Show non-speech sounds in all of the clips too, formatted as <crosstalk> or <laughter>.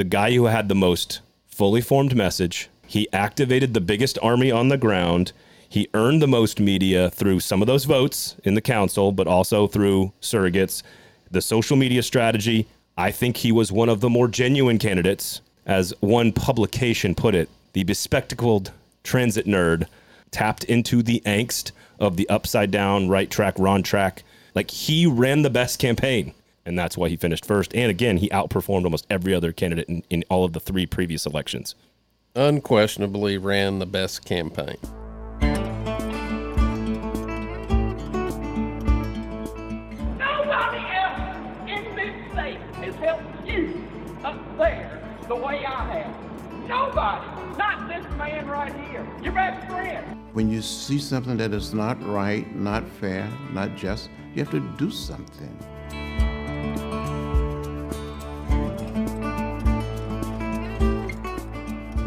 the guy who had the most fully formed message. He activated the biggest army on the ground. He earned the most media through some of those votes in the council, but also through surrogates. The social media strategy, I think he was one of the more genuine candidates. As one publication put it, the bespectacled transit nerd tapped into the angst of the upside down, right track, wrong track. Like he ran the best campaign, and that's why he finished first. And again, he outperformed almost every other candidate in, in all of the three previous elections. Unquestionably ran the best campaign. Nobody else in this state has helped you up there the way I have. Nobody. Not this man right here. Your best friend. When you see something that is not right, not fair, not just, you have to do something.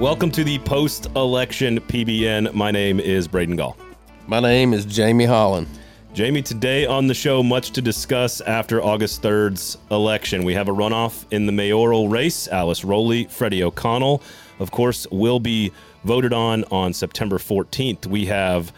Welcome to the post election PBN. My name is Braden Gall. My name is Jamie Hollin. Jamie, today on the show, much to discuss after August 3rd's election. We have a runoff in the mayoral race. Alice Rolli, Freddie O'Connell, of course, will be voted on on September 14th. We have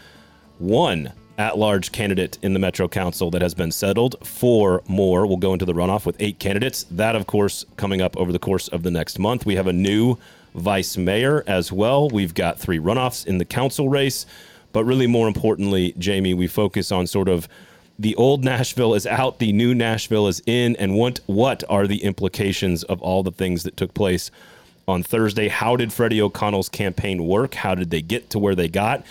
one at large candidate in the Metro Council that has been settled. Four more will go into the runoff with eight candidates. That, of course, coming up over the course of the next month. We have a new vice mayor as well. We've got three runoffs in the council race. But really, more importantly, Jamie, we focus on sort of the old Nashville is out, the new Nashville is in, and what what are the implications of all the things that took place on Thursday? How did Freddie O'Connell's campaign work? How did they get to where they got?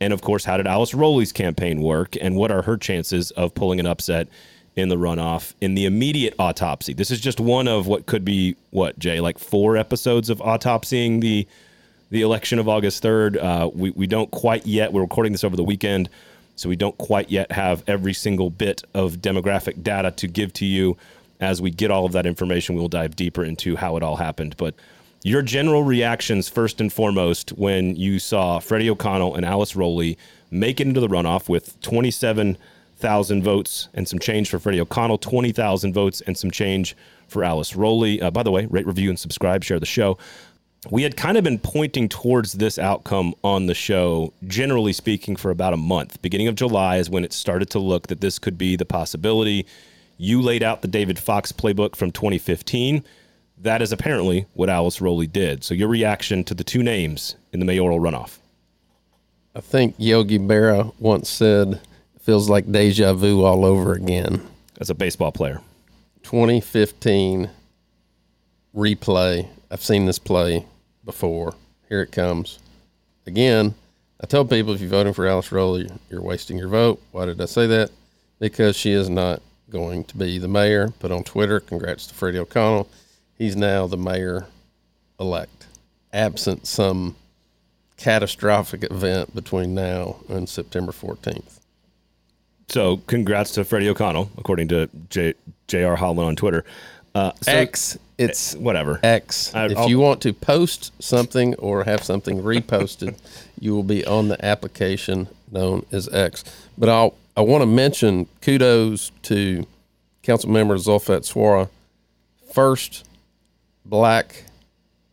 And of course, how did Alice Rolli's campaign work? And what are her chances of pulling an upset in the runoff in the immediate autopsy? This is just one of what could be what Jay, like four episodes of autopsying the the election of August 3rd. Uh, we, we don't quite yet, we're recording this over the weekend, so we don't quite yet have every single bit of demographic data to give to you. As we get all of that information, we'll dive deeper into how it all happened. But your general reactions, first and foremost, when you saw Freddie O'Connell and Alice Rolli make it into the runoff with 27,000 votes and some change for Freddie O'Connell, 20,000 votes and some change for Alice Rolli. Uh, by the way, rate, review, and subscribe, share the show we had kind of been pointing towards this outcome on the show, generally speaking, for about a month. Beginning of July is when it started to look that this could be the possibility. You laid out the David Fox playbook from 2015. That is apparently what Alice Rolli did. So, your reaction to the two names in the mayoral runoff? I think Yogi Berra once said, feels like deja vu all over again. As a baseball player, 2015 replay. I've seen this play before. Here it comes. Again, I tell people if you're voting for Alice Rolli, you're wasting your vote. Why did I say that? Because she is not going to be the mayor. Put on Twitter, congrats to Freddie O'Connell. He's now the mayor elect, absent some catastrophic event between now and September 14th. So, congrats to Freddie O'Connell, according to J- J.R. Hollin on Twitter. Uh, so, X, it's whatever. X. I, if I'll, you want to post something or have something reposted, <laughs> you will be on the application known as X. But I'll I want to mention kudos to Council Member Zulfat Suara, first black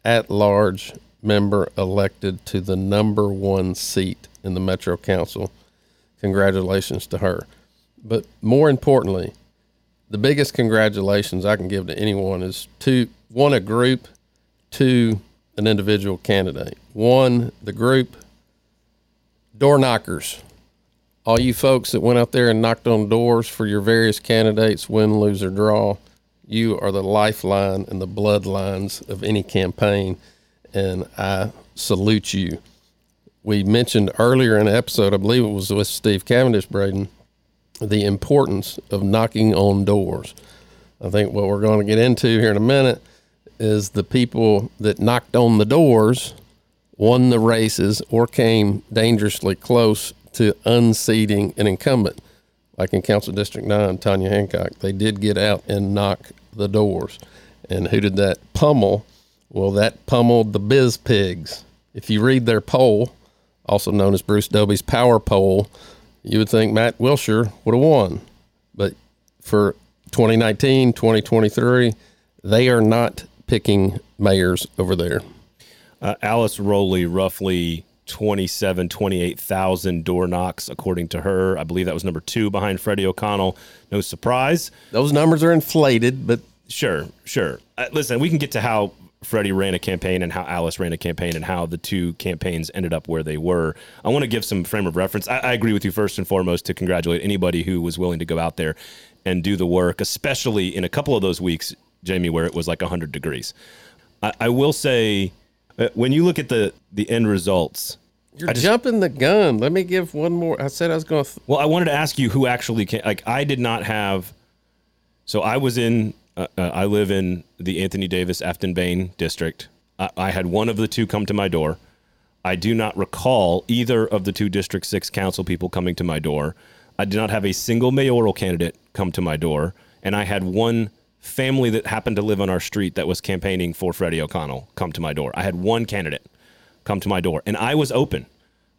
at large member elected to the number one seat in the Metro Council. Congratulations to her. But more importantly, the biggest congratulations I can give to anyone is to one a group, two an individual candidate. One the group door knockers. All you folks that went out there and knocked on doors for your various candidates, win, lose, or draw, you are the lifeline and the bloodlines of any campaign, and I salute you. We mentioned earlier in the episode, I believe it was with Steve Cavendish, Braden, the importance of knocking on doors. I think what we're going to get into here in a minute is the people that knocked on the doors won the races or came dangerously close to unseating an incumbent. Like in Council District 9, Tonya Hancock, they did get out and knock the doors. And who did that pummel? Well, that pummeled the Biz Pigs. If you read their poll, also known as Bruce Dobie's power poll, you would think Matt Wiltshire would have won. But for 2019, 2023, they are not picking mayors over there. Uh, Alice Rolli, roughly 27, 28,000 door knocks, according to her. I believe that was number two behind Freddie O'Connell. No surprise. Those numbers are inflated, but Sure, sure. Uh, listen, we can get to how Freddie ran a campaign and how Alice ran a campaign and how the two campaigns ended up where they were. I want to give some frame of reference. I, I agree with you first and foremost to congratulate anybody who was willing to go out there and do the work, especially in a couple of those weeks, Jamie, where it was like 100 degrees. I, I will say, uh, when you look at the the end results, you're jumping the gun. Let me give one more. I said I was going to. Th- well, I wanted to ask you who actually came. Like, I did not have. So I was in. Uh, uh, I live in the Anthony Davis Aftyn Behn district. I, I had one of the two come to my door. I do not recall either of the two District Six council people coming to my door. I did not have a single mayoral candidate come to my door, and I had one family that happened to live on our street that was campaigning for Freddie O'Connell come to my door. I had one candidate come to my door, and I was open.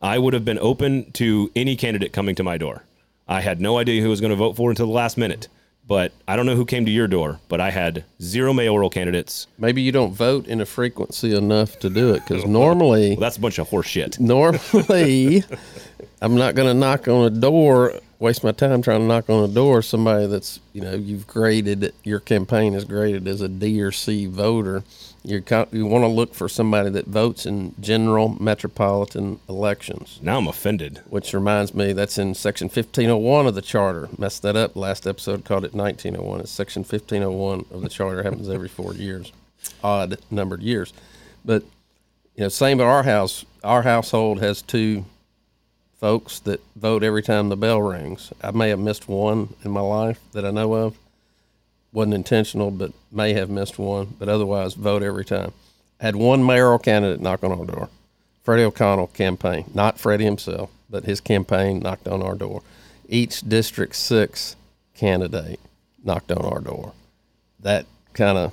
I would have been open to any candidate coming to my door. I had no idea who was going to vote for until the last minute. But I don't know who came to your door, but I had zero mayoral candidates. maybe you don't vote in a frequency enough to do it because normally, Well, that's a bunch of horse shit. normally, <laughs> I'm not going to knock on a door, waste my time trying to knock on a door. Somebody that's you know you've graded your campaign is graded as a D or C voter. You you want to look for somebody that votes in general metropolitan elections. Now I'm offended. which reminds me that's in section 1501 of the charter. Messed that up last episode, called it 1901. It's section 1501 of the charter. happens every four years, odd numbered years. But you know, same at our house. Our household has two folks that vote every time the bell rings. I may have missed one in my life that I know of. Wasn't intentional, but may have missed one. But otherwise, vote every time. Had one mayoral candidate knock on our door. Freddie O'Connell campaign, not Freddie himself, but his campaign knocked on our door. Each District 6 candidate knocked on our door. That kind of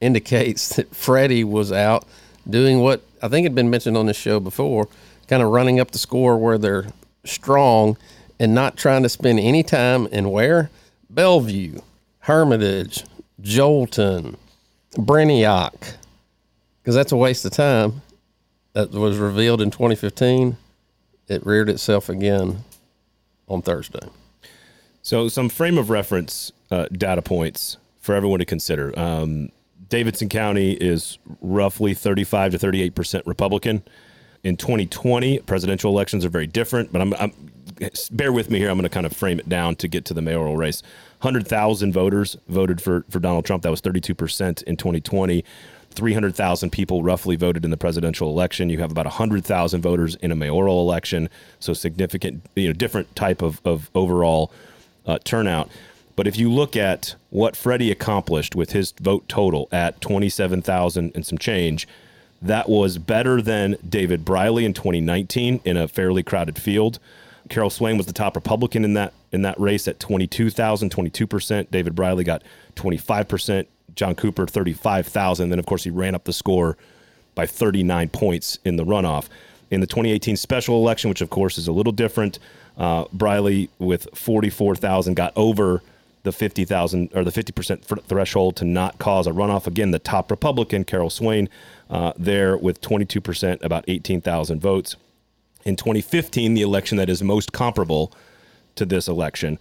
indicates <laughs> that Freddie was out doing what I think had been mentioned on this show before, kind of running up the score where they're strong and not trying to spend any time in where? Bellevue, Hermitage, Joelton, Breniac, because that's a waste of time. That was revealed in 2015. It reared itself again on Thursday. So, some frame of reference uh, data points for everyone to consider. Um, Davidson County is roughly 35 to 38 percent Republican. In 2020, presidential elections are very different, but I'm, I'm bear with me here. I'm going to kind of frame it down to get to the mayoral race. 100,000 voters voted for for Donald Trump. That was 32 percent in 2020. 300,000 people roughly voted in the presidential election. You have about 100,000 voters in a mayoral election. So significant, you know, different type of, of overall uh, turnout. But if you look at what Freddie accomplished with his vote total at 27,000 and some change, that was better than David Briley in 2019 in a fairly crowded field. Carol Swain was the top Republican in that in that race at 22,000, 22%. David Briley got 25%. John Cooper 35,000. Then of course he ran up the score by 39 points in the runoff. In the 2018 special election, which of course is a little different, uh, Briley with 44,000 got over the 50,000 or the 50% threshold to not cause a runoff. Again, the top Republican, Carol Swain, uh, there with 22%, about 18,000 votes. In 2015, the election that is most comparable to this election,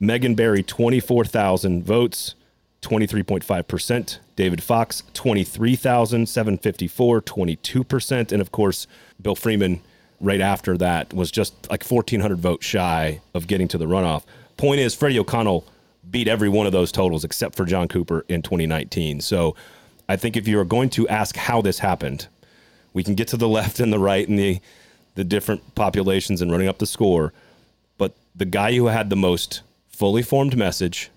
Megan Barry, 24,000 votes, 23.5%. David Fox, 23,754, 22%. And of course, Bill Freeman, right after that, was just like 1,400 votes shy of getting to the runoff. Point is, Freddie O'Connell beat every one of those totals except for John Cooper in 2019. So I think if you are going to ask how this happened, we can get to the <laughs> left and the right and the the different populations and running up the score. But the guy who had the most fully formed message,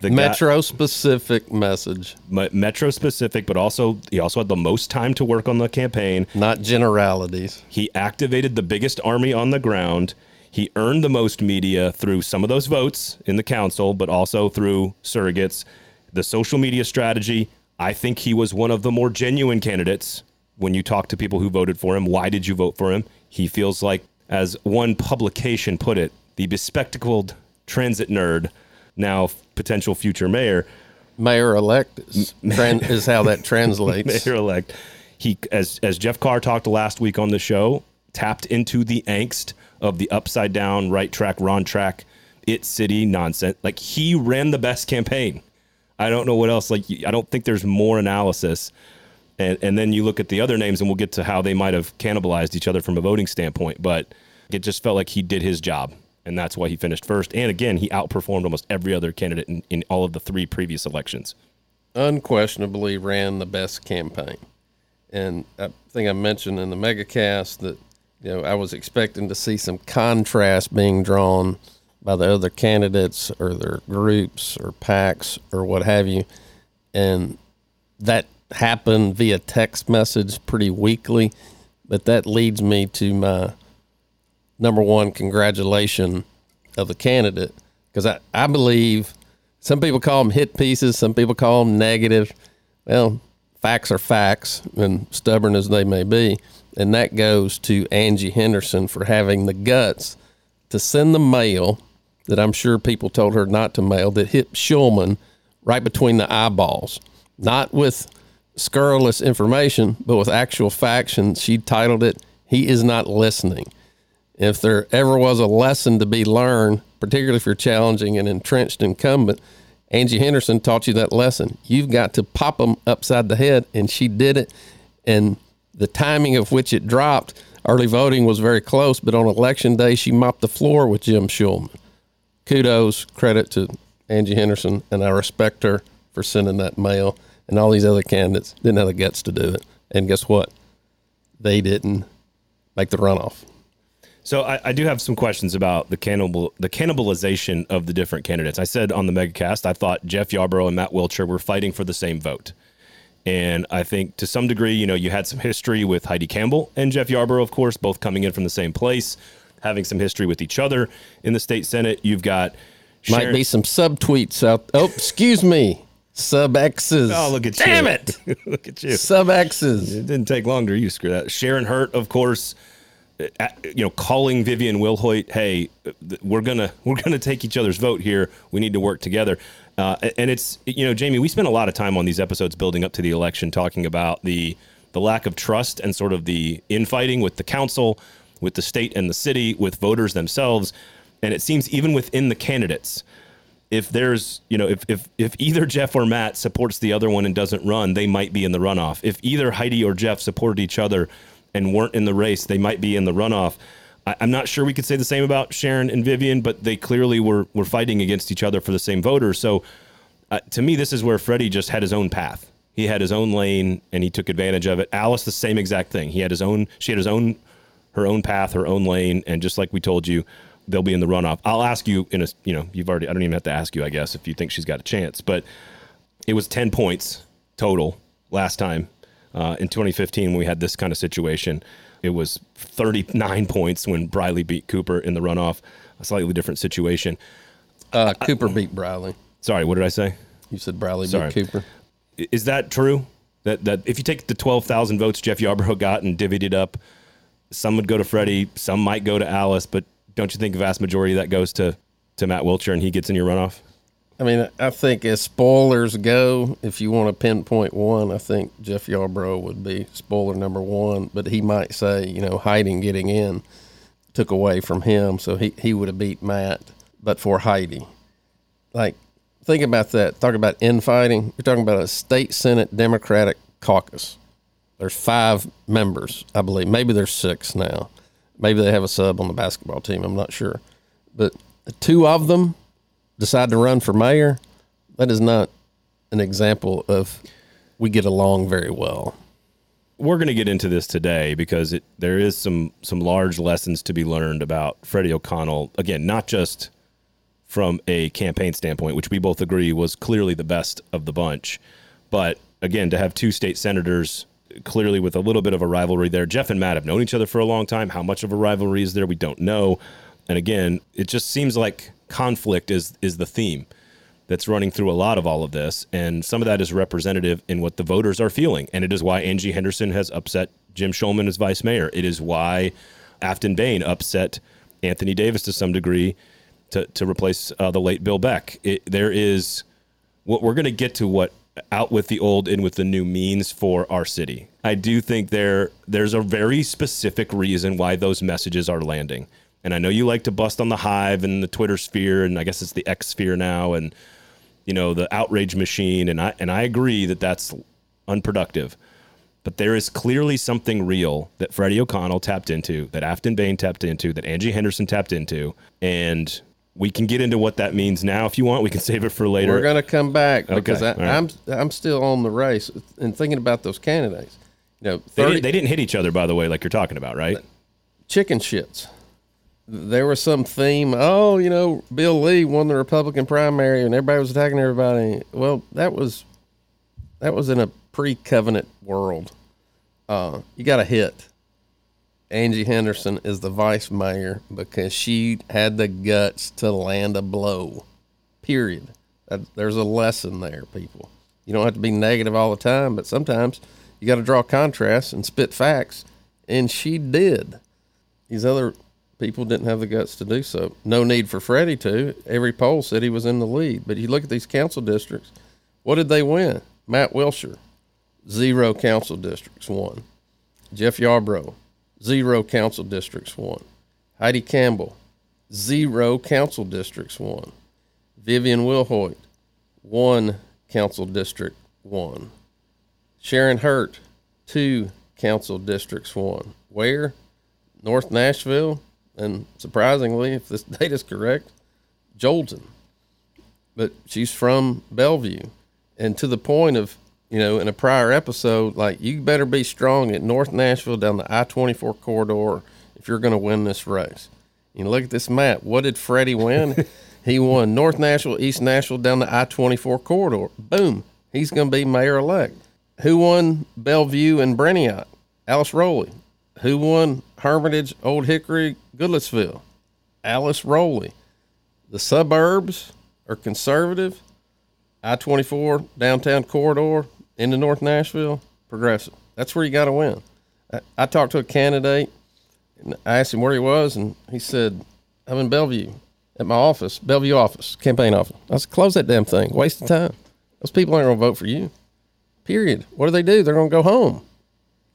the guy- Metro specific message, metro specific, but also he also had the most time to work on the campaign. not generalities. He activated the biggest army on the ground. He earned the most media through some of those votes in the council, but also through surrogates. The social media strategy, I think he was one of the more genuine candidates when you talk to people who voted for him. Why did you vote for him? He feels like, as one publication put it, the bespectacled transit nerd, now potential future mayor, Mayor elect is, <laughs> tran- is how that translates. <laughs> Mayor elect. He, as as Jeff Carr talked last week on the show, tapped into the angst of the upside down, right track, wrong track, it city nonsense. Like he ran the best campaign. I don't know what else. Like I don't think there's more analysis. And and then you look at the other names, and we'll get to how they might have cannibalized each other from a voting standpoint. But it just felt like he did his job, and that's why he finished first. And again, he outperformed almost every other candidate in, in all of the three previous elections. Unquestionably ran the best campaign. And I think I mentioned in the megacast that you know I was expecting to see some contrast being drawn by the other candidates or their groups or packs or what have you, and that happened via text message pretty weekly. But that leads me to my number one congratulation of the candidate because I, I believe some people call them hit pieces, some people call them negative. Well, facts are facts, and stubborn as they may be. And that goes to Angie Henderson for having the guts to send the mail that I'm sure people told her not to mail that hit Shulman right between the eyeballs, not with scurrilous information, but with actual facts. And she titled it, He is Not Listening. If there ever was a lesson to be learned, particularly if you're challenging an entrenched incumbent, Angie Henderson taught you that lesson. You've got to pop them upside the head, and she did it. And the timing of which it dropped, early voting was very close, but on election day, she mopped the floor with Jim Shulman. Kudos, credit to Angie Henderson, and I respect her for sending that mail. And all these other candidates didn't have the guts to do it. And guess what? They didn't make the runoff. So I, I, do have some questions about the cannibal the cannibalization of the different candidates. I said on the megacast I thought Jeff Yarbro and Matt Wiltshire were fighting for the same vote. And I think to some degree, you know, you had some history with Heidi Campbell and Jeff Yarbro, of course, both coming in from the same place, having some history with each other in the state senate. You've got might be some subtweets out. Oh, excuse me, sub X's. Oh, look at you! Damn it! <laughs> look at you! Sub X's. It didn't take long to you screw that. Sharon Hurt, of course, uh, you know, calling Vivian Wilhoite, "Hey, we're gonna <laughs> we're gonna take each other's vote here. We need to work together." Uh, and it's you know, Jamie, we spent a lot of time on these episodes building up to the election, talking about the the lack of trust and sort of the infighting with the council, with the state and the city, with voters themselves. And it seems even within the candidates, if there's you know if if if either Jeff or Matt supports the other one and doesn't run, they might be in the runoff. If either Heidi or Jeff supported each other and weren't in the race, they might be in the runoff. I, am not sure we could say the same about Sharon and Vivian, but they clearly were were fighting against each other for the same voters. So uh, to me, this is where Freddie just had his own path. He had his own lane and he took advantage of it. Alice, the same exact thing. He had his own. She had his own, her own path, her own lane, and just like we told you, they'll be in the runoff. I'll ask you in a. You know, you've already. I don't even have to ask you, I guess, if you think she's got a chance. But it was ten points total last time uh, in 2015 when we had this kind of situation. It was 39 points when Briley beat Cooper in the runoff. A slightly different situation. Uh, Cooper beat Briley. Sorry, what did I say? You said Briley Sorry. beat Cooper. Is that true? That that if you take the 12,000 votes Jeff Yarbro got and divvied it up, some would go to Freddie, some might go to Alice, but don't you think vast majority of that goes to to Matt Wiltshire and he gets in your runoff? I mean, I think as spoilers go, if you want to pinpoint one, I think Jeff Yarbro would be spoiler number one. But he might say, you know, Heidi getting in took away from him, so he, he would have beat Matt, but for Heidi. Like, think about that. Talk about infighting. You're talking about a state senate Democratic caucus. There's five members, I believe. Maybe there's six now. Maybe they have a sub on the basketball team. I'm not sure. But two of them decide to run for mayor, that is not an example of we get along very well. We're going to get into this today because it, there is some some large lessons to be learned about Freddie O'Connell. Again, not just from a campaign standpoint, which we both agree was clearly the best of the bunch, but again, to have two state senators clearly with a little bit of a rivalry there. Jeff and Matt have known each other for a long time. How much of a rivalry is there? We don't know. And again, it just seems like conflict is is the theme that's running through a lot of all of this, and some of that is representative in what the voters are feeling, and it is why Angie Henderson has upset Jim Shulman as vice mayor. It is why Aftyn Behn upset Anthony Davis to some degree to to replace uh, the late Bill Beck. It, there is what we're going to get to what out with the old in with the new means for our city. I do think there there's a very specific reason why those messages are landing. And I know you like to bust on the hive and the Twitter sphere and I guess it's the X sphere now and you know the outrage machine and I and I agree that that's unproductive. But there is clearly something real that Freddie O'Connell tapped into, that Aftyn Behn tapped into, that Angie Henderson tapped into, and we can get into what that means now if you want. We can save it for later. We're going to come back because I, all right. I'm I'm still on the race and thinking about those candidates. You know, they, didn't, they didn't hit each other, by the way, like you're talking about, right? chicken shits. There was some theme. Oh, you know, Bill Lee won the Republican primary, and everybody was attacking everybody. Well, that was that was in a pre-covenant world. Uh, you got a hit. Angie Henderson is the vice mayor because she had the guts to land a blow. Period. That, there's a lesson there, people. You don't have to be negative all the time, but sometimes you got to draw contrasts and spit facts, and she did. These other people didn't have the guts to do so. No need for Freddie to. Every poll said he was in the lead. But you look at these council districts, what did they win? Matt Wiltshire, zero council districts won. Jeff Yarbro, zero council districts won. Heidi Campbell, zero council districts won. Vivian Wilhoite, one council district won. Sharon Hurt, two council districts won. Where? North Nashville, and surprisingly, if this <laughs> data is correct, Joelton. But she's from Bellevue. And to the point of, you know, in a prior episode, like you better be strong at North Nashville down the I 24 corridor if you're going to win this race. You know, look at this map. What did Freddie win? <laughs> he won North Nashville, East Nashville down the I 24 corridor. Boom. He's going to be mayor elect. Who won Bellevue and Breniot? Alice Rolli. Who won Hermitage, Old Hickory, Goodlettsville? Alice Rolli. The suburbs are conservative. I 24 downtown corridor into North Nashville, progressive. That's where you got to win. I, I talked to a candidate and I asked him where he was, and he said, I'm in Bellevue at my office, Bellevue office, campaign office. I said, close that damn thing. Waste of time. Those people aren't going to vote for you. Period. What do they do? They're going to go home.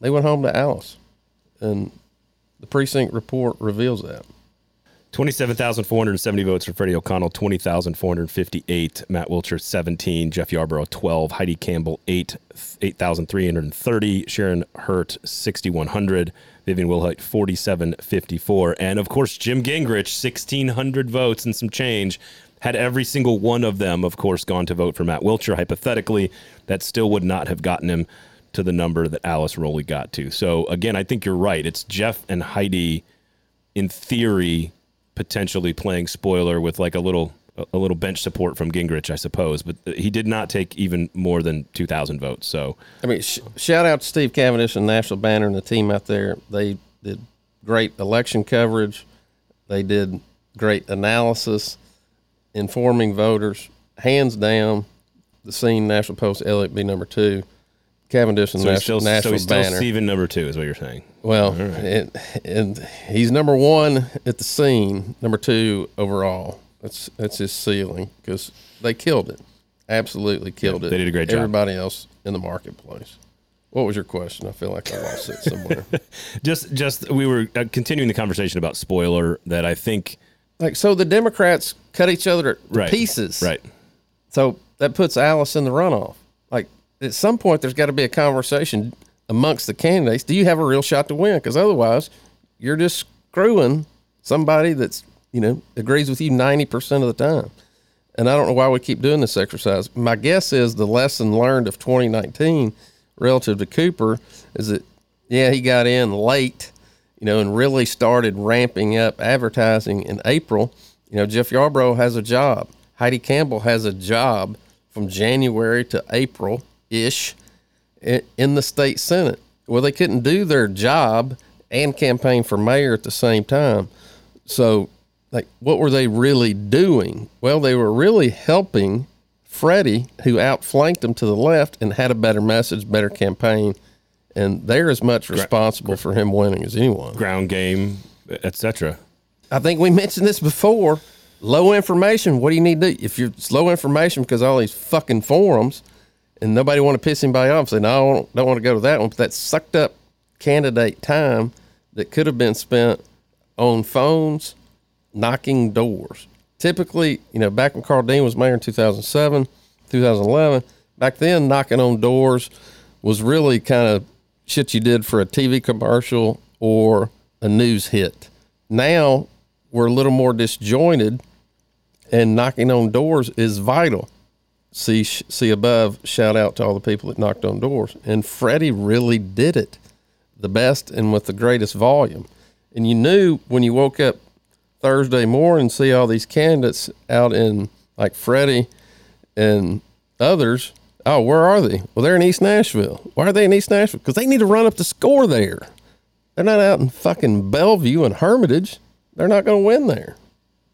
They went home to Alice. And the precinct report reveals that. 27,470 votes for Freddie O'Connell, 20,458. Matt Wiltshire, 17. Jeff Yarbro, 12. Heidi Campbell, 8. 8,330. Sharon Hurt, 6,100. Vivian Wilhoite, 4,754. And of course, Jim Gingrich, 1,600 votes and some change. Had every single one of them, of course, gone to vote for Matt Wiltshire, hypothetically, that still would not have gotten him to the number that Alice Rolli got to. So, again, I think you're right. It's Jeff and Heidi, in theory, potentially playing spoiler with like a little a little bench support from Gingrich, I suppose. But he did not take even more than 2,000 votes. So, I mean, sh- shout out to Steve Cavendish and Nashville Banner and the team out there. They did great election coverage. They did great analysis, informing voters. Hands down, the scene Nashville Post Elliott be number two. Cavendish and so National, still, so National still Banner. Steven number two, is what you're saying. Well, and, and he's number one at the scene, number two overall. That's that's his ceiling because they killed it, absolutely killed it. they did a great job. Everybody else in the marketplace. What was your question? I feel like I lost it somewhere. <laughs> Just, just we were uh, continuing the conversation about spoiler that I think like so, the Democrats cut each other to right pieces. Right. So that puts Alice in the runoff. At some point, there's got to be a conversation amongst the candidates. Do you have a real shot to win? Because otherwise, you're just screwing somebody that's you know agrees with you ninety percent of the time. And I don't know why we keep doing this exercise. My guess is the lesson learned of 2019 relative to Cooper is that yeah he got in late, you know, and really started ramping up advertising in April. You know, Jeff Yarbro has a job. Heidi Campbell has a job from January to April ish in the state senate. Well, they couldn't do their job and campaign for mayor at the same time. So, like, what were they really doing? Well, they were really helping Freddie, who outflanked them to the left and had a better message, better campaign, and they're as much responsible for him winning as anyone. ground game, etc. I think we mentioned this before. low information. What do you need to do? If you're low information because all these fucking forums and nobody want to piss anybody off, say, no, I don't, don't want to go to that one. But that sucked up candidate time that could have been spent on phones, knocking doors. Typically, you know, back when Karl Dean was mayor in 2007, 2011, back then, knocking on doors was really kind of shit you did for a TV commercial or a news hit. Now we're a little more disjointed, and knocking on doors is vital. See, see above. Shout out to all the people that knocked on doors, and Freddie really did it, the best and with the greatest volume. And you knew when you woke up Thursday morning, see all these candidates out in like Freddie and others. Oh, where are they? Well, they're in East Nashville. Why are they in East Nashville? Because they need to run up the score there. They're not out in fucking Bellevue and Hermitage. They're not going to win there.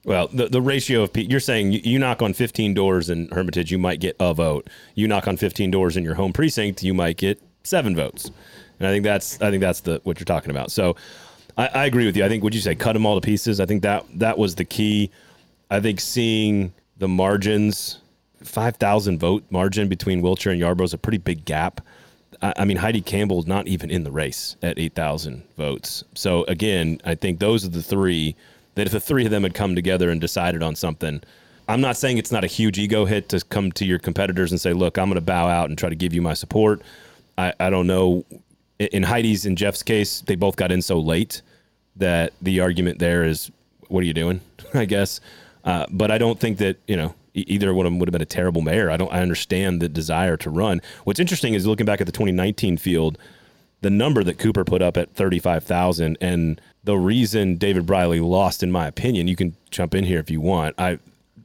Well, the, the ratio of pe- you're saying you, you knock on 15 doors in Hermitage, you might get a vote. You knock on 15 doors in your home precinct, you might get seven votes. And I think that's I think that's the what you're talking about. So I, I agree with you. I think would you say cut them all to pieces? I think that that was the key. I think seeing the margins, five thousand vote margin between Wiltshire and Yarbro is a pretty big gap. I, I mean Heidi Campbell's not even in the race at eight thousand votes. So again, I think those are the three that if the three of them had come together and decided on something. I'm not saying it's not a huge ego hit to come to your competitors and say, "Look, I'm going to bow out and try to give you my support." I, I don't know in Heidi's and Jeff's case, they both got in so late that the argument there is, what are you doing? <laughs> I guess. Uh, but I don't think that, you know, either one of them would have been a terrible mayor. I don't, I understand the desire to run. What's interesting is looking back at the 2019 field, the number that Cooper put up at 35,000 and the reason David Briley lost, in my opinion, you can jump in here if you want. I,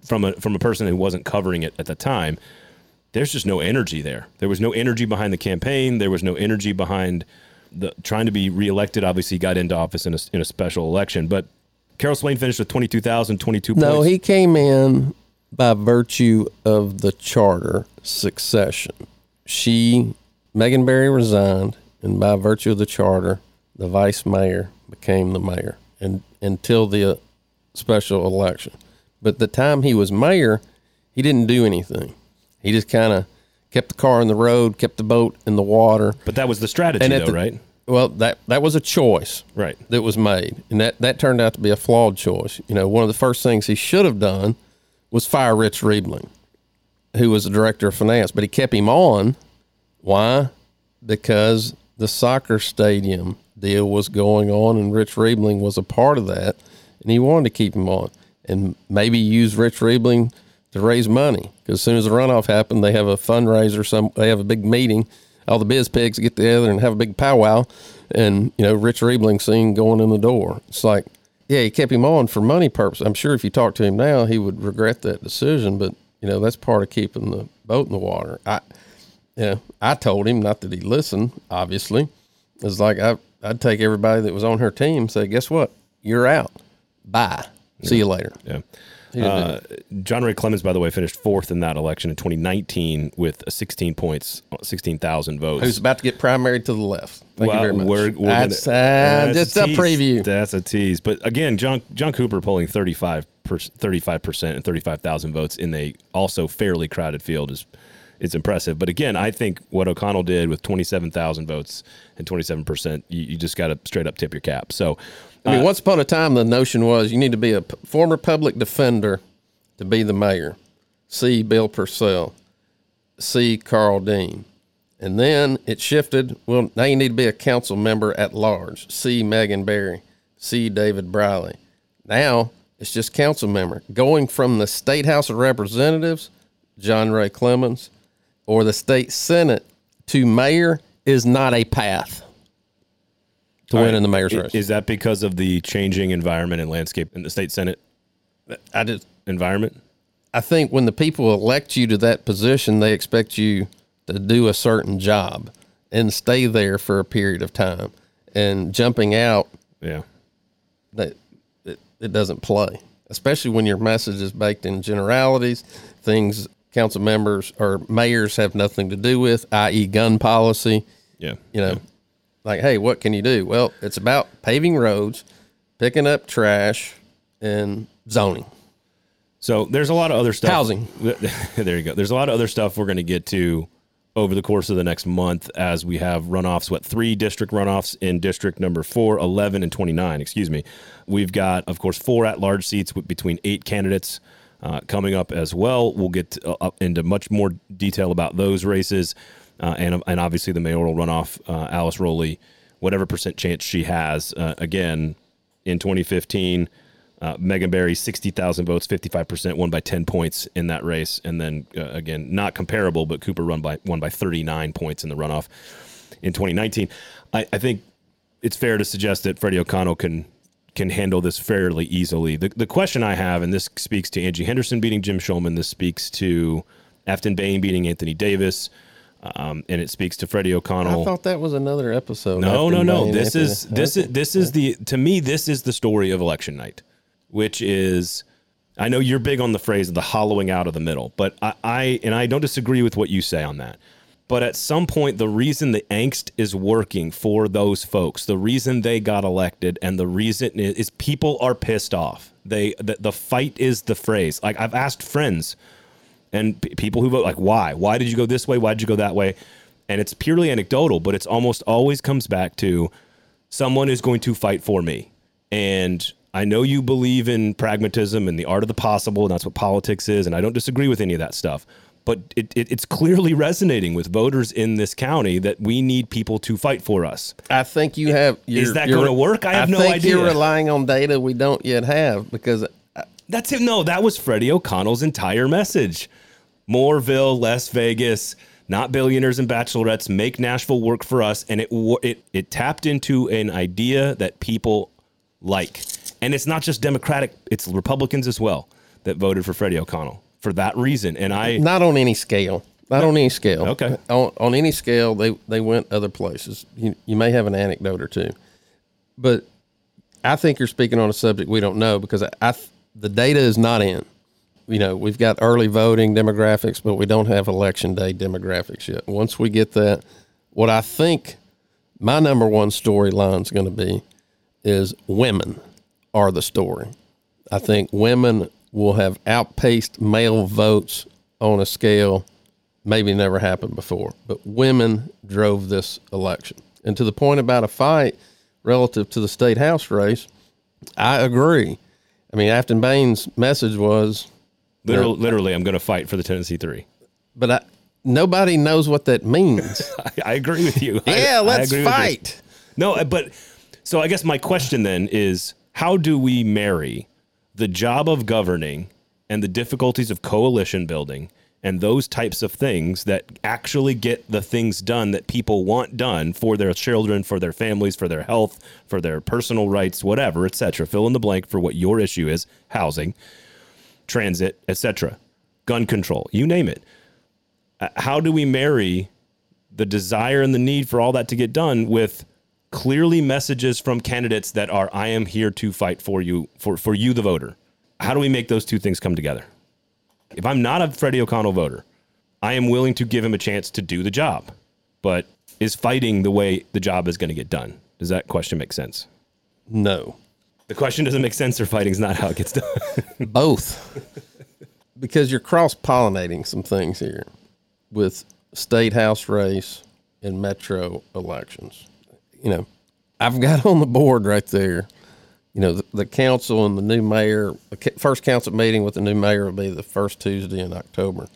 from a, from a person who wasn't covering it at the time, there's just no energy there. There was no energy behind the campaign. There was no energy behind the trying to be reelected. Obviously, he got into office in a, in a special election, but Carol Swain finished with 22,000, 22 No, points. he came in by virtue of the charter succession. She, Megan Barry, resigned, and by virtue of the charter, the vice mayor became the mayor, and until the uh, special election. But the time he was mayor, he didn't do anything. He just kind of kept the car in the road, kept the boat in the water. but that was the strategy, though, the- right? Well, that that was a choice Right. that was made, and that that turned out to be a flawed choice. You know, one of the first things he should have done was fire Rich Riebling, who was the director of finance, but he kept him on. Why? Because the soccer stadium deal was going on, and Rich Riebling was a part of that, and he wanted to keep him on, and maybe use Rich Riebling to raise money. Because as soon as the runoff happened, they have a fundraiser. Some they have a big meeting. All the biz pigs get together and have a big powwow, and you know Rich Riebling seen going in the door. It's like, yeah, he kept him on for money purposes. I'm sure if you talk to him now, he would regret that decision. But you know that's part of keeping the boat in the water. I, know, I told him not that he listened. Obviously, it's like I I'd take everybody that was on her team, and say, guess what, you're out. Bye. See you later. Yeah. Uh, John Ray Clemmons, by the way, finished fourth in that election in 2019 with 16 points, 16,000 votes. Who's about to get primary to the left? Thank you very much. We're, we're That's, gonna- uh, that's just a, tease. preview. That's a tease. But again, John John Cooper polling 35 35 percent and 35,000 votes in a also fairly crowded field is is impressive. But again, I think what O'Connell did with 27,000 votes and 27 percent, you, you just got to straight up tip your cap. So. I mean, uh, once upon a time, the notion was you need to be a p- former public defender to be the mayor. See Bill Purcell. See Karl Dean. And then it shifted. Well, now you need to be a council member at large. See Megan Barry. See David Briley. Now it's just council member. Going from the State House of Representatives, John Ray Clemmons, or the state Senate to mayor is not a path to win in the mayor's race. Is that because of the changing environment and landscape in the state senate I just environment? I think when the people elect you to that position, they expect you to do a certain job and stay there for a period of time. And jumping out, Yeah. that it, it doesn't play, especially when your message is baked in generalities, things council members or mayors have nothing to do with, i.e., gun policy. Yeah. You know, like, hey, what can you do? Well, it's about paving roads, picking up trash, and zoning. So there's a lot of other stuff. Housing. <laughs> there you go. There's a lot of other stuff we're going to get to over the course of the next month as we have runoffs. What three district runoffs in district number four, 11, and 29? Excuse me. We've got, of course, four at-large seats with between eight candidates. Uh, coming up as well, we'll get uh, into much more detail about those races, uh, and and obviously the mayoral runoff. Uh, Alice Rolli, whatever percent chance she has, again in 2015. Uh, Megan Barry, 60,000 votes, 55%, won by 10 points in that race. And then, uh, again, not comparable, but Cooper run by, won by 39 points in the runoff in 2019. I, I think it's fair to suggest that Freddie O'Connell can can handle this fairly easily. The, the question I have, and this speaks to Angie Henderson beating Jim Shulman, this speaks to Aftyn Behn beating Anthony Davis, um, and it speaks to Freddie O'Connell. I thought that was another episode. No, after no, no. Behn This Anthony. is this is this is the to me this is the story of election night, which is I know you're big on the phrase of the hollowing out of the middle, but I, I and I don't disagree with what you say on that. But at some point, the reason the angst is working for those folks, the reason they got elected, and the reason is, people are pissed off. They the, the fight is the phrase. Like I've asked friends and p- people who vote like why? Why did you go this way? Why did you go that way? And it's purely anecdotal but it's almost always comes back to someone is going to fight for me. And i know you believe in pragmatism and the art of the possible and that's what politics is and i don't disagree with any of that stuff but it, it, it's clearly resonating with voters in this county that we need people to fight for us I think you have. You're, that gonna work? I have no think idea. You're relying on data we don't yet have because That's it. No, that was Freddie O'Connell's entire message. Moreville, Las Vegas, not billionaires and bachelorettes, make Nashville work for us, and it it it tapped into an idea that people like, and it's not just Democratic; it's Republicans as well that voted for Freddie O'Connell for that reason. And I, not on any scale. Not on any scale. Okay. On, on any scale, they they went other places. You you may have an anecdote or two, but I think you're speaking on a subject we don't know because I, I the data is not in. You know, we've got early voting demographics, but we don't have election day demographics yet. Once we get that, what I think my number one storyline is going to be is women are the story. I think women will have outpaced male votes on a scale maybe never happened before. But women drove this election. And to the point about a fight relative to the state house race, I agree. I mean, Aftyn Behn's message was, literally, literally I'm going to fight for the Tennessee three. but I, nobody knows what that means. <laughs> I, I agree with you. Yeah, I let's fight. No, uh, but so I guess my question then is how do we marry the job of governing and the difficulties of coalition building and those types of things that actually get the things done that people want done for their children, for their families, for their health, for their personal rights, whatever, etc. Fill in the blank for what your issue is, housing, transit, etc. Gun control, you name it. Uh, How do we marry the desire and the need for all that to get done with clearly messages from candidates that are I am here to fight for you for for you the voter. How do we make those two things come together? If I'm not a Freddie O'Connell voter, I am willing to give him a chance to do the job. But is fighting the way the job is going to get done? Does that question make sense? No, The question doesn't make sense or fighting's not how it gets done. <laughs> both. <laughs> because you're cross pollinating some things here with state house race and metro elections. You know, I've got <laughs> on the board right there, you know, the, the council and the new mayor, the first council meeting with the new mayor will be the first Tuesday in October.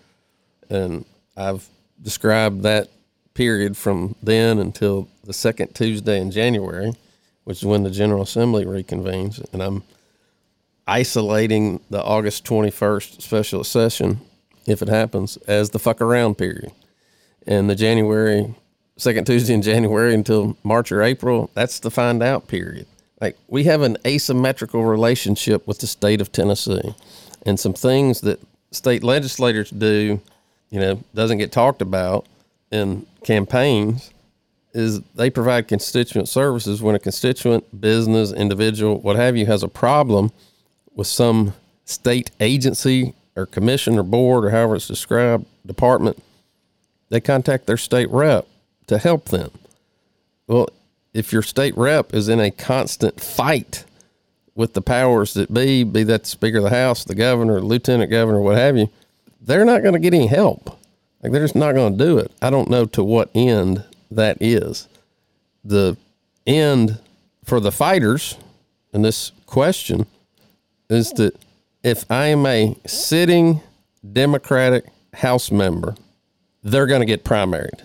And I've described that period from then until the second Tuesday in January, which is when the General Assembly reconvenes. And I'm isolating the August 21st special session, if it happens, as the fuck around period. And the January, second Tuesday in January until March or April, that's the find out period. Like we have an asymmetrical relationship with the state of Tennessee. And some things that state legislators do, you know, doesn't get talked about in campaigns is they provide constituent services when a constituent, business, individual, what have you, has a problem with some state agency or commission or board or however it's described, department, they contact their state rep to help them. Well, if your state rep is in a constant fight with the powers that be, be that the Speaker of the House, the governor, lieutenant governor, what have you, they're not going to get any help. Like they're just not going to do it. I don't know to what end that is. The end for the fighters in this question is that if I am a sitting Democratic House member, they're going to get primaried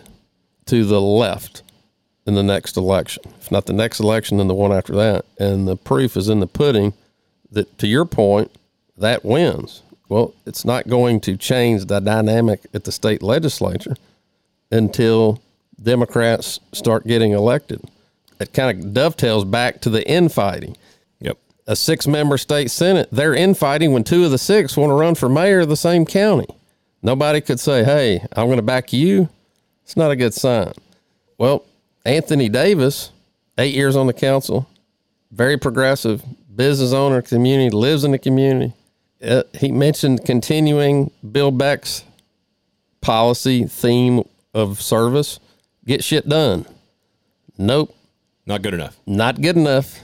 to the left in the next election. If not the next election, then the one after that. And the proof is in the pudding that, to your point, that wins. Well, it's not going to change the dynamic at the state legislature until Democrats start getting elected. It kind of dovetails back to the infighting. Yep. A six member state senate, they're infighting when two of the six want to run for mayor of the same county. Nobody could say, hey, I'm going to back you. It's not a good sign. Well, Anthony Davis, eight years on the council, very progressive, business owner, community, lives in the community. Uh, he mentioned continuing Bill Beck's policy theme of service get shit done. Nope, Not good enough. not good enough.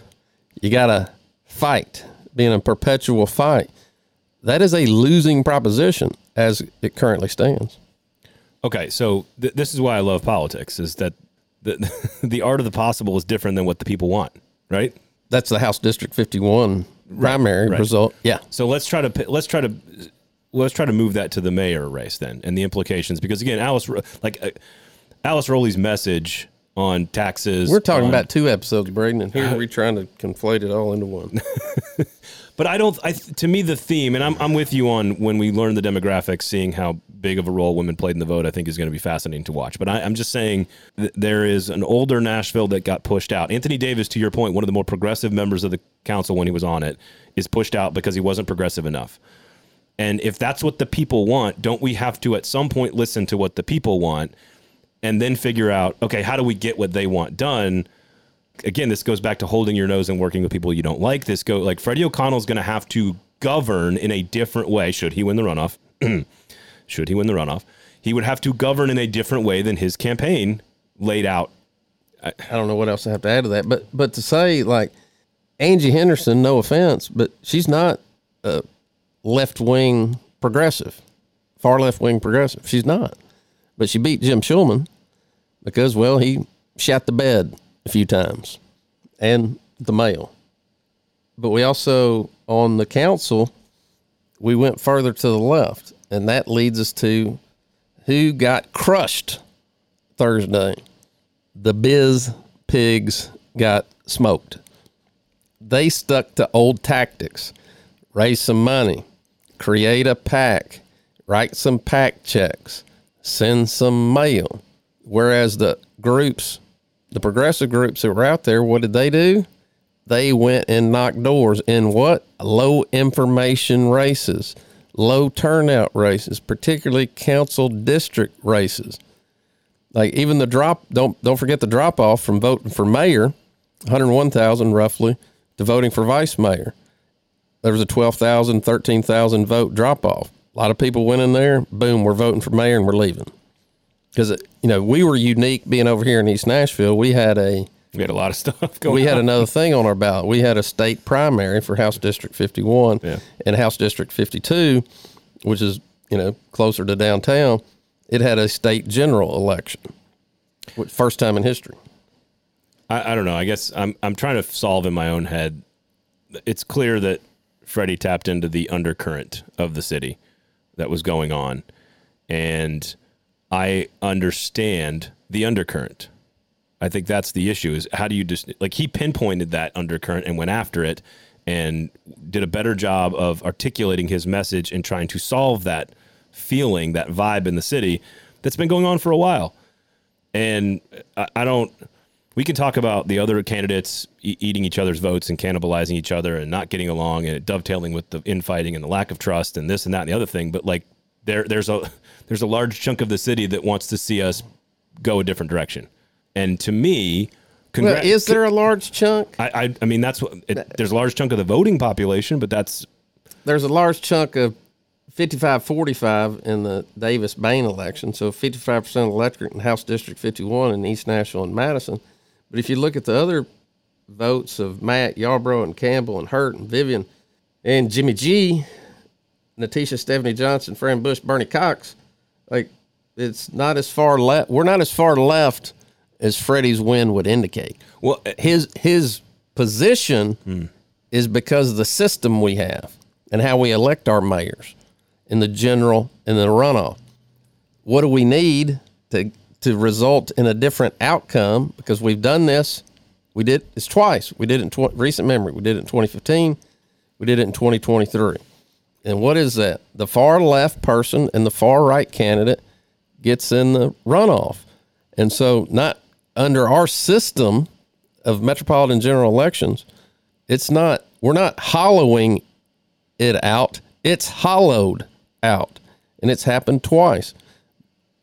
You got to fight, being a perpetual fight. That is a losing proposition as it currently stands. Okay, so th- this is why I love politics is that the <laughs> the art of the possible is different than what the people want, right? That's the House District 51 primary right. result. Yeah. So let's try to let's try to let's try to move that to the mayor race then and the implications because again, Alice like uh, Alice Rolli's message on taxes. We're talking on- about two episodes, Braden, and here we're <laughs> trying to conflate it all into one. <laughs> But I don't. I to me the theme, and I'm I'm with you on when we learn the demographics, seeing how big of a role women played in the vote. I think is going to be fascinating to watch. But I, I'm just saying th- there is an older Nashville that got pushed out. Anthony Davis, to your point, one of the more progressive members of the council when he was on it, is pushed out because he wasn't progressive enough. And if that's what the people want, don't we have to at some point listen to what the people want and then figure out, okay, how do we get what they want done? Again, this goes back to holding your nose and working with people you don't like. This go like Freddie O'Connell's going to have to govern in a different way should he win the runoff. <clears throat> should he win the runoff, he would have to govern in a different way than his campaign laid out. I don't know what else I have to add to that, but but to say like Angie Henderson, no offense, but she's not a left wing progressive, far left wing progressive. She's not, but she beat Jim Shulman because well he shot the bed a few times and the mail. But we also on the council we went further to the left, and that leads us to who got crushed Thursday the biz pigs got smoked. They stuck to old tactics raise some money, create a pack, write some pack checks, send some mail. Whereas the groups, the progressive groups that were out there, what did they do? They went and knocked doors in what? Low information races, low turnout races, particularly council district races like even the drop don't don't forget the drop off from voting for mayor 101,000 roughly to voting for vice mayor there was a 12,000 13,000 vote drop off a lot of people went in there boom we're voting for mayor and we're leaving because you know we were unique being over here in East Nashville we had a We had a lot of stuff <laughs> going. we had another thing on our ballot. We had a state primary for House District 51 Yeah. and House District 52, which is, you know, closer to downtown. It had a state general election. First time in history. I, I don't know. I guess I'm I'm trying to solve in my own head. It's clear that Freddie tapped into the undercurrent of the city that was going on, and I understand the undercurrent. I think that's the issue. Is how do you just like he pinpointed that undercurrent and went after it, and did a better job of articulating his message and trying to solve that feeling, that vibe in the city that's been going on for a while and I, I don't. We can talk about the other candidates e- eating each other's votes and cannibalizing each other and not getting along and dovetailing with the infighting and the lack of trust and this and that and the other thing. But like there, there's a there's a large chunk of the city that wants to see us go a different direction. And to me, Well, is there a large chunk? I, I I mean that's what it, there's a large chunk of the voting population, but that's There's a large chunk of 55 45 in the Davis Behn election. So 55% electorate in House District 51 in East Nashville and Madison. But if you look at the other votes of Matt Yarbro and Campbell and Hurt and Vivian and Jimmy G, Natisha Stephanie Johnson, Fran Bush, Bernie Cox, like it's not as far left. We're not as far left as Freddie's win would indicate. Well, uh, His his position is because of the system we have and how we elect our mayors in the general and the runoff. What do we need to to result in a different outcome? Because we've done this, we did it's twice. We did it in tw- recent memory. We did it in 2015. We did it in 2023. And what is that? The far left person and the far right candidate gets in the runoff. And so, not under our system of metropolitan general elections, it's not, we're not hollowing it out, it's hollowed out. And it's happened twice.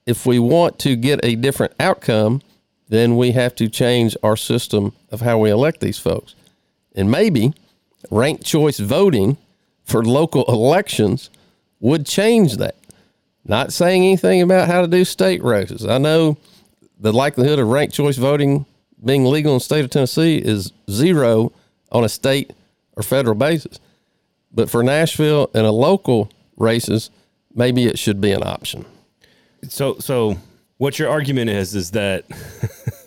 If we want to get a different outcome, then we have to change our system of how we elect these folks. And maybe ranked choice voting for local elections would change that. Not saying anything about how to do state races. I know the likelihood of ranked choice voting being legal in the state of Tennessee is zero on a state or federal basis. But for Nashville and a local races, maybe it should be an option. so so what your argument is is that <laughs>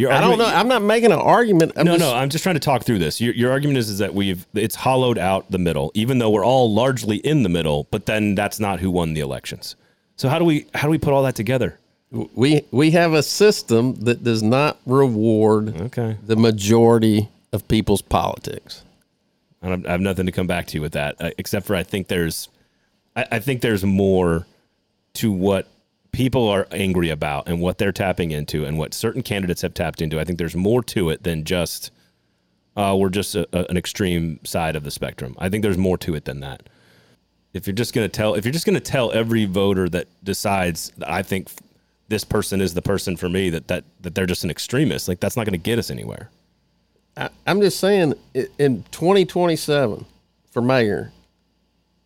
your I don't know. I'm not making an argument. I'm no, just, no. I'm just trying to talk through this. Your, your argument is, is that we've it's hollowed out the middle, even though we're all largely in the middle. But then that's not who won the elections. So how do we how do we put all that together? we we have a system that does not reward Okay. the majority of people's politics. I, I have nothing to come back to you with that, uh, except for I think there's, I, I think there's more to what people are angry about and what they're tapping into and what certain candidates have tapped into. I think there's more to it than just uh, we're just a, a, an extreme side of the spectrum. I think there's more to it than that. If you're just going to tell, if you're just going to tell every voter that decides, that I think this person is the person for me, that that that they're just an extremist, like that's not going to get us anywhere. I, I'm just saying, in 2027 for mayor,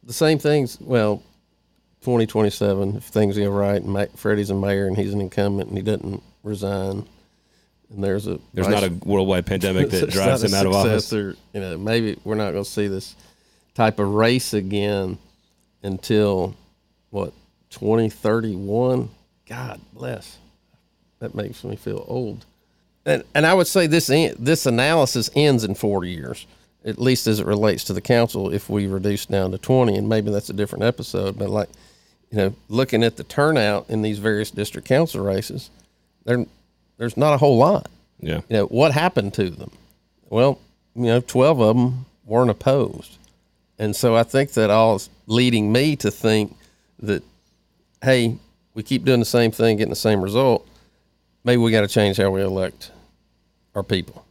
the same things. Well, 2027, if things go right, and Ma- Freddie's a mayor and he's an incumbent and he doesn't resign, and there's a There's vice- not a worldwide pandemic <laughs> that drives him out of office. successor, You know, maybe we're not going to see this type of race again until what 2031. God bless. That makes me feel old. And and I would say this this analysis ends in four years, at least as it relates to the council. If we reduce down to 20, and maybe that's a different episode, but like you know, looking at the turnout in these various district council races, there there's not a whole lot Yeah. you know, what happened to them? Well, you know, 12 of them weren't opposed. And so I think that all is leading me to think that, hey, we keep doing the same thing, getting the same result. Maybe we got to change how we elect our people.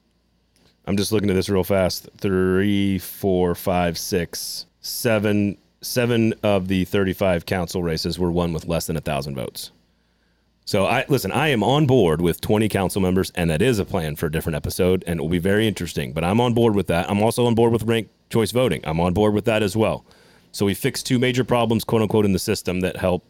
I'm just looking at this real fast. Three, four, five, six, seven, seven of the 35 council races were won with less than a thousand votes. So I listen. I am on board with 20 council members, and that is a plan for a different episode, and it will be very interesting. But I'm on board with that. I'm also on board with ranked choice voting. I'm on board with that as well. So we fixed two major problems, quote unquote, in the system that help,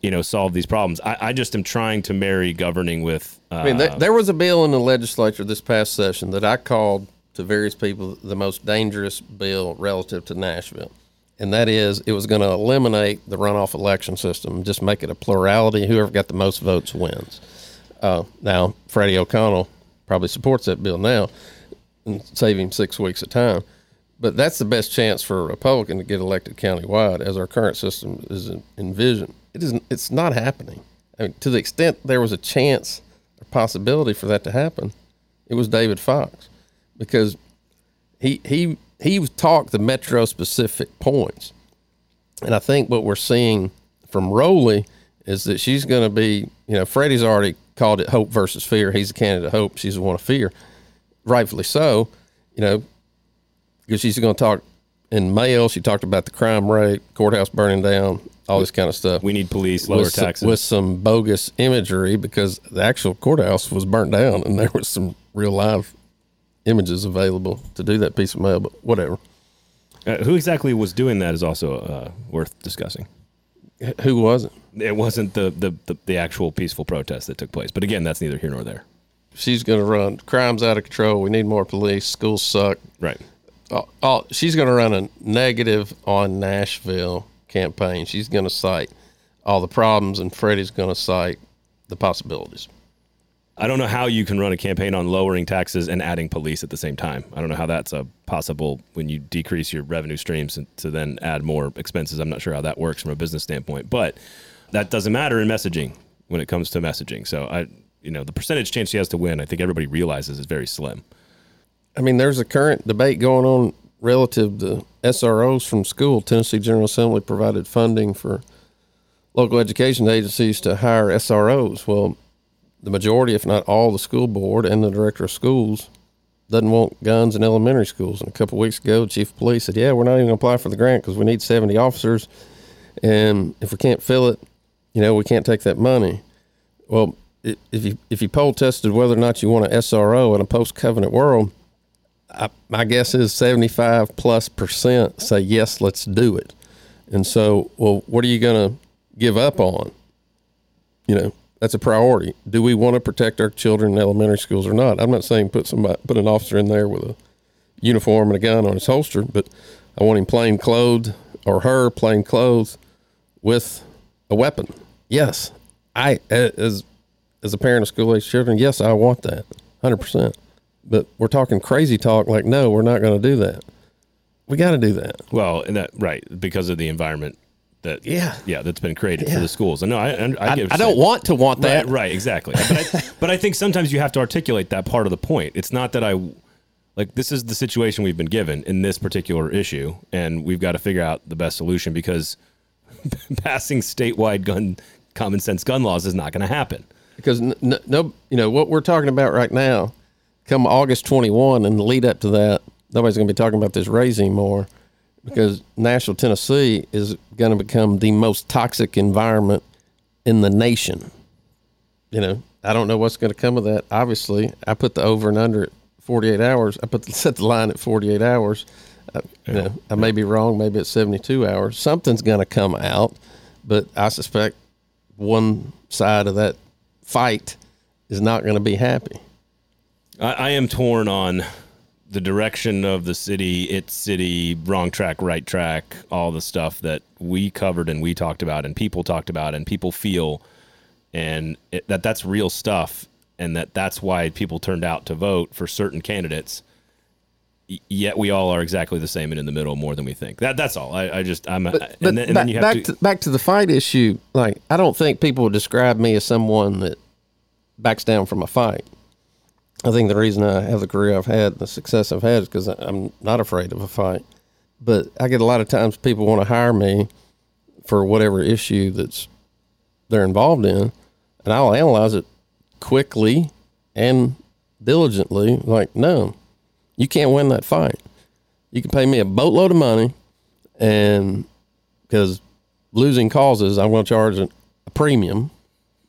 you know, solve these problems. I, I just am trying to marry governing with. Uh, I mean, there, there was a bill in the legislature this past session that I called to various people the most dangerous bill relative to Nashville. And that is, it was going to eliminate the runoff election system just make it a plurality. Whoever got the most votes wins. Uh, now, Freddie O'Connell probably supports that bill now and save him six weeks of time. But that's the best chance for a Republican to get elected countywide, as our current system is envisioned. It isn't. It's not happening. I mean, to the extent there was a chance or possibility for that to happen, it was David Fox, because he he he was talked the metro specific points, and I think what we're seeing from Rolli is that she's going to be. You know, Freddie's already called it hope versus fear. He's a candidate of hope. She's the one of fear, rightfully so. You know, because she's going to talk in mail. She talked about the crime rate, courthouse burning down, all this kind of stuff. we need police, lower with, some- taxes. with some bogus imagery because the actual courthouse was burnt down and there was some real live images available to do that piece of mail. But whatever. Uh, who exactly was doing that is also uh, worth discussing. H- Who was it? It wasn't the, the, the, the actual peaceful protest that took place. But again, that's neither here nor there. she's going to run crimes out of control. We need more police. Schools suck. Right. all, all, she's going to run a negative on Nashville campaign. She's going to cite all the problems, and Freddie's going to cite the possibilities. I don't know how you can run a campaign on lowering taxes and adding police at the same time. I don't know how that's a possible when you decrease your revenue streams and to then add more expenses. I'm not sure how that works from a business standpoint, but that doesn't matter in messaging when it comes to messaging. So I, you know, the percentage chance she has to win, I think everybody realizes is very slim. I mean, there's a current debate going on relative to SROs from school. Tennessee General Assembly provided funding for local education agencies to hire SROs. Well, the majority, if not all, the school board and the director of schools doesn't want guns in elementary schools. And a couple weeks ago, chief of police said, "Yeah, we're not even going to apply for the grant because we need 70 officers, and if we can't fill it, you know, we can't take that money." Well, if you if you poll tested whether or not you want an SRO in a post covenant world, I, my guess is 75 plus percent say yes, let's do it. And so, well, what are you going to give up on? You know, that's a priority. Do we want to protect our children in elementary schools or not? I'm not saying put somebody put an officer in there with a uniform and a gun on his holster, but I want him plain clothed or her plain clothes with a weapon. Yes, I as as a parent of school age children, yes, I want that, hundred percent. But we're talking crazy talk. Like, no, we're not going to do that. We got to do that. Well, and that right because of the environment that Yeah. yeah that's been created for the schools. And no, I I, I, I, I don't want to want that. Right, right, exactly. But I, <laughs> but I think sometimes you have to articulate that part of the point. It's not that I like this is the situation we've been given in this particular issue, and we've got to figure out the best solution because <laughs> passing statewide gun common sense gun laws is not going to happen. because n- n- no, you know what we're talking about right now. Come August 21 and the lead up to that, nobody's going to be talking about this race anymore because Nashville, Tennessee is going to become the most toxic environment in the nation. You know, I don't know what's going to come of that. Obviously, I put the over and under at 48 hours. I put the, <laughs> set the line at 48 hours. Uh, you know, I may be wrong. Maybe it's 72 hours. Something's going to come out, but I suspect one side of that fight is not going to be happy. I, I am torn on the direction of the city, its city, wrong track, right track, all the stuff that we covered and we talked about and people talked about and people feel, and it, that that's real stuff, and that that's why people turned out to vote for certain candidates. Yet we all are exactly the same and in the middle more than we think. That that's all. I, I just I'm But, and, then, and back, then you have back to, to, back to the fight issue. Like, I don't think people would describe me as someone that backs down from a fight. I think the reason I have the career I've had, the success I've had, is because I'm not afraid of a fight. But I get a lot of times people want to hire me for whatever issue that's they're involved in, and I'll analyze it quickly and diligently. Like, no, you can't win that fight. You can pay me a boatload of money, and because losing causes, I'm going to charge a, premium,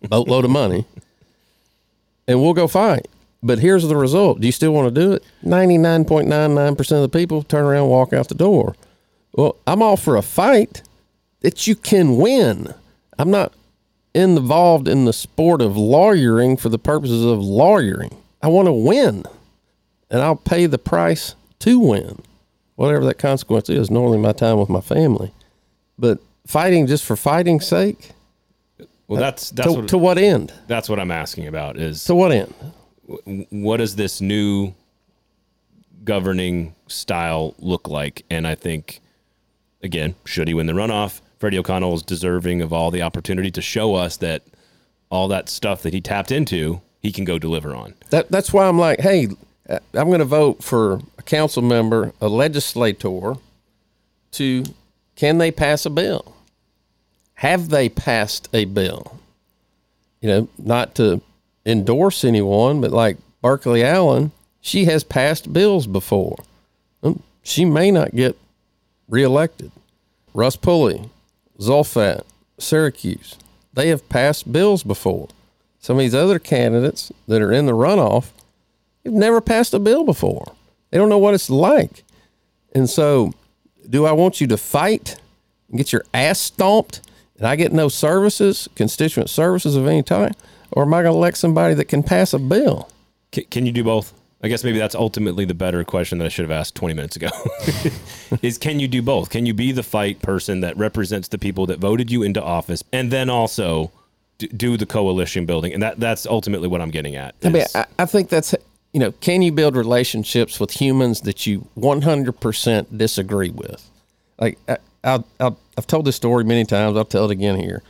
boatload of money, and we'll go fight. But here's the result. Do you still want to do it? 99.99% of the people turn around and walk out the door. Well, I'm all for a fight that you can win. I'm not involved in the sport of lawyering for the purposes of lawyering. I want to win, and I'll pay the price to win, whatever that consequence is. Normally, my time with my family, but fighting just for fighting's sake. well that's that's To, what, to what end? that's what I'm asking about is To what end? What does this new governing style look like? And I think, again, should he win the runoff, Freddie O'Connell is deserving of all the opportunity to show us that all that stuff that he tapped into, he can go deliver on. That that's why I'm like, hey, I'm going to vote for a council member, a legislator, to can they pass a bill? Have they passed a bill? You know, not to endorse anyone, but like Burkley Allen, she has passed bills before. Um, She may not get reelected. Russ Pulley, Zulfat, Syracuse, they have passed bills before. Some of these other candidates that are in the runoff they've never passed a bill before. They don't know what it's like. And so, do I want you to fight and get your ass stomped and I get no services, constituent services of any type? Or am I going to elect somebody that can pass a bill? Can, can you do both? I guess maybe that's ultimately the better question that I should have asked 20 minutes ago. <laughs> is can you do both? Can you be the fight person that represents the people that voted you into office and then also d- do the coalition building? And that that's ultimately what I'm getting at. I mean, I, I think that's you know, can you build relationships with humans that you 100% disagree with? Like I, I, I've told this story many times. I'll tell it again here.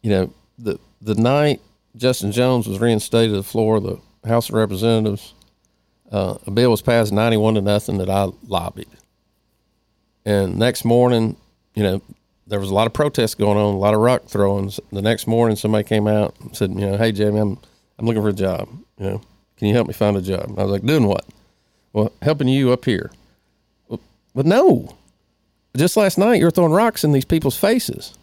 You know, the the night Justin Jones was reinstated to the floor of the House of Representatives, uh, a bill was passed 91 to nothing that I lobbied. And next morning, you know, there was a lot of protests going on, a lot of rock throwings. The next morning, somebody came out and said, you know, hey Jamie, I'm I'm looking for a job. You know, can you help me find a job? I was like, doing what? Well, helping you up here. Well, but no, just last night you were throwing rocks in these people's faces.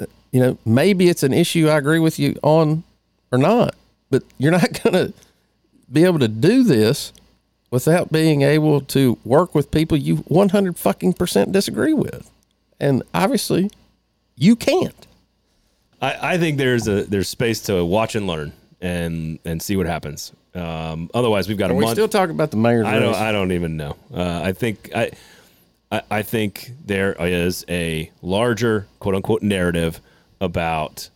Uh, You know, maybe it's an issue I agree with you on or not, but you're not <laughs> going to be able to do this without being able to work with people you 100 fucking percent disagree with. And obviously, you can't. I, I think there's a there's space to watch and learn and and see what happens. Um, otherwise, we've got a Are we month. still talking about the mayor's I don't. race? I don't even know. Uh, I think I, I. I think there is a larger quote unquote narrative about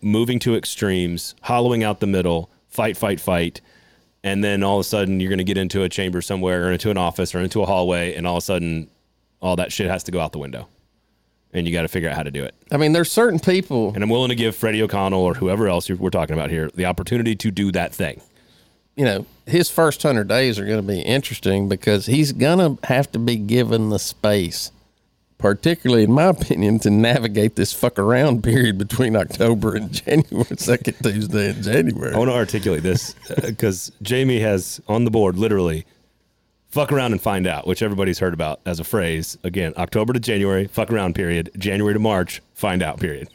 moving to extremes, hollowing out the middle, fight, fight, fight, and then all of a sudden you're going to get into a chamber somewhere or into an office or into a hallway, and all of a sudden all that shit has to go out the window, and you got to figure out how to do it. I mean, there's certain people. And I'm willing to give Freddie O'Connell or whoever else we're talking about here the opportunity to do that thing. you know, his first hundred days are going to be interesting because he's going to have to be given the space, particularly in my <laughs> opinion, to navigate this fuck around period between October and <laughs> January, second Tuesday in January. I want to articulate this <laughs> uh, because Jamie has on the board literally fuck around and find out, which everybody's heard about as a phrase. Again, October to January, fuck around period. January to March, find out period.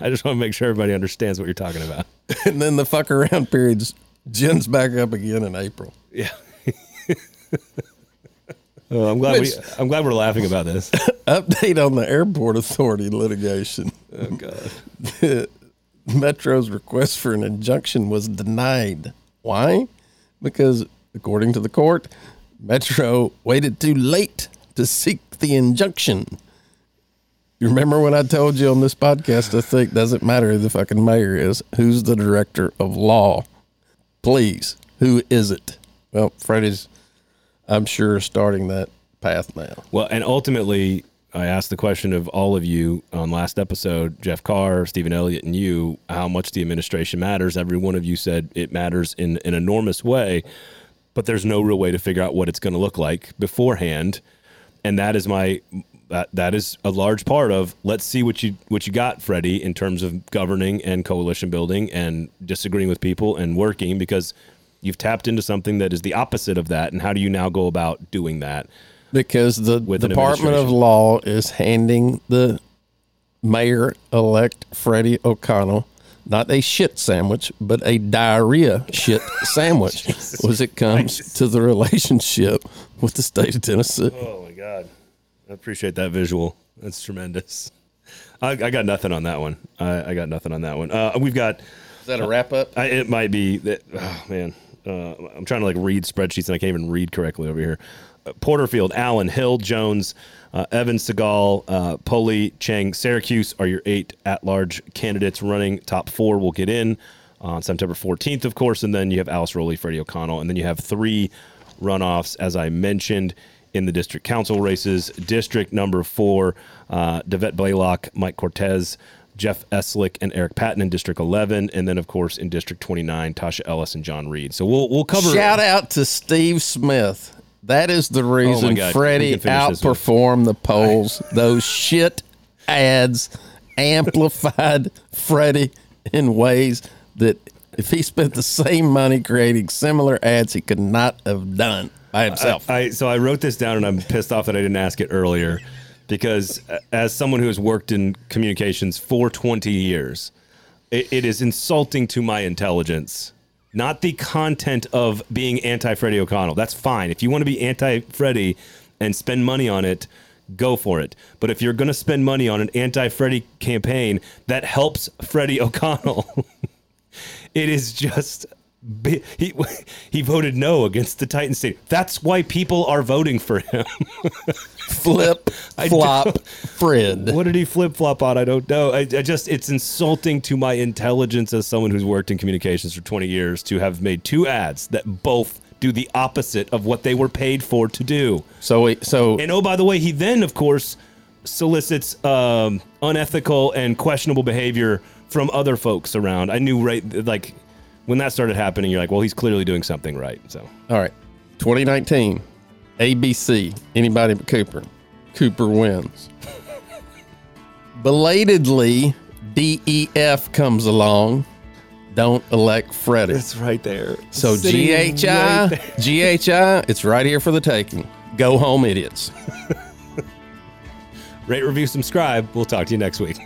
I just want to make sure everybody understands what you're talking about. and then the fuck around periods gins back up again in April. Yeah. Oh, I'm glad Which- we. I'm glad we're laughing about this. <laughs> Update on the airport authority litigation. Oh God. <laughs> Metro's request for an injunction was denied. Why? Because, according to the court, Metro waited too late to seek the injunction. You remember when I told you on this podcast, I think doesn't matter who the fucking mayor is, who's the director of law? Please, who is it? Well, Freddie's, I'm sure, starting that path now. Well, and ultimately, I asked the question of all of you on last episode, Jeff Carr, Stephen Elliott, and you, how much the administration matters. Every one of you said it matters in an enormous way, but there's no real way to figure out what it's going to look like beforehand. And that is my that that is a large part of let's see what you what you got, Freddie, in terms of governing and coalition building and disagreeing with people and working because you've tapped into something that is the opposite of that. And how do you now go about doing that? because the With Department of. Law is handing the mayor elect Freddie O'Connell not a shit sandwich, but a diarrhea shit <laughs> sandwich as it comes to the relationship with the state of Tennessee. Oh my god, I appreciate that visual. That's tremendous. I, I got nothing on that one. I, I got nothing on that one. Uh, we've got. Is that a wrap up? I, it might be that. Oh man, uh, I'm trying to like read spreadsheets and I can't even read correctly over here. Uh, Porterfield, Allen, Hill, Jones, uh, Evan Segall, uh, Pulley, Cheng, Syracuse are your eight at-large candidates running. Top four will get in on September 14th, of course, and then you have Alice Rolli, Freddie O'Connell, and then you have three runoffs, as I mentioned, in the district council races. District number four, uh, Devette Blaylock, Mike Cortese, Jeff Eslick, and Eric Patton in District 11, and then, of course, in District 29, Tasha Ellis and John Reed. So we'll we'll cover. Shout out to Steve Smith. That is the oh reason God. We Freddie can finish this one. outperformed the polls. <laughs> Those shit ads amplified Freddie in ways that if he spent the same money creating similar ads, he could not have done by himself. I so I wrote this down and I'm pissed off that I didn't ask it earlier because uh, as someone who has worked in communications for 20 years, it, it is insulting to my intelligence. Not the content of being anti Freddie O'Connell. That's fine. If you want to be anti Freddie and spend money on it, go for it. But if you're going to spend money on an anti Freddie campaign that helps Freddie O'Connell, <laughs> it is just He <laughs> he voted no against the Titan Stadium. That's why people are voting for him. <laughs> Flip, flop, Fred. what did he flip flop on? I don't know. I, I just it's insulting to my intelligence as someone who's worked in communications for 20 years to have made two ads that both do the opposite of what they were paid for to do. So, we, so And oh, by the way, he then, of course, solicits um, unethical and questionable behavior from other folks around. I knew right, like when that started happening, you're like, well, he's clearly doing something right. So all right, 2019, ABC. Anybody but Cooper. Cooper wins. <laughs> Belatedly, DEF comes along. Don't elect Freddie. It's right there. So GHI, GHI, it's right here for the taking. Go home, idiots. <laughs> Rate, review, subscribe. We'll talk to you next week.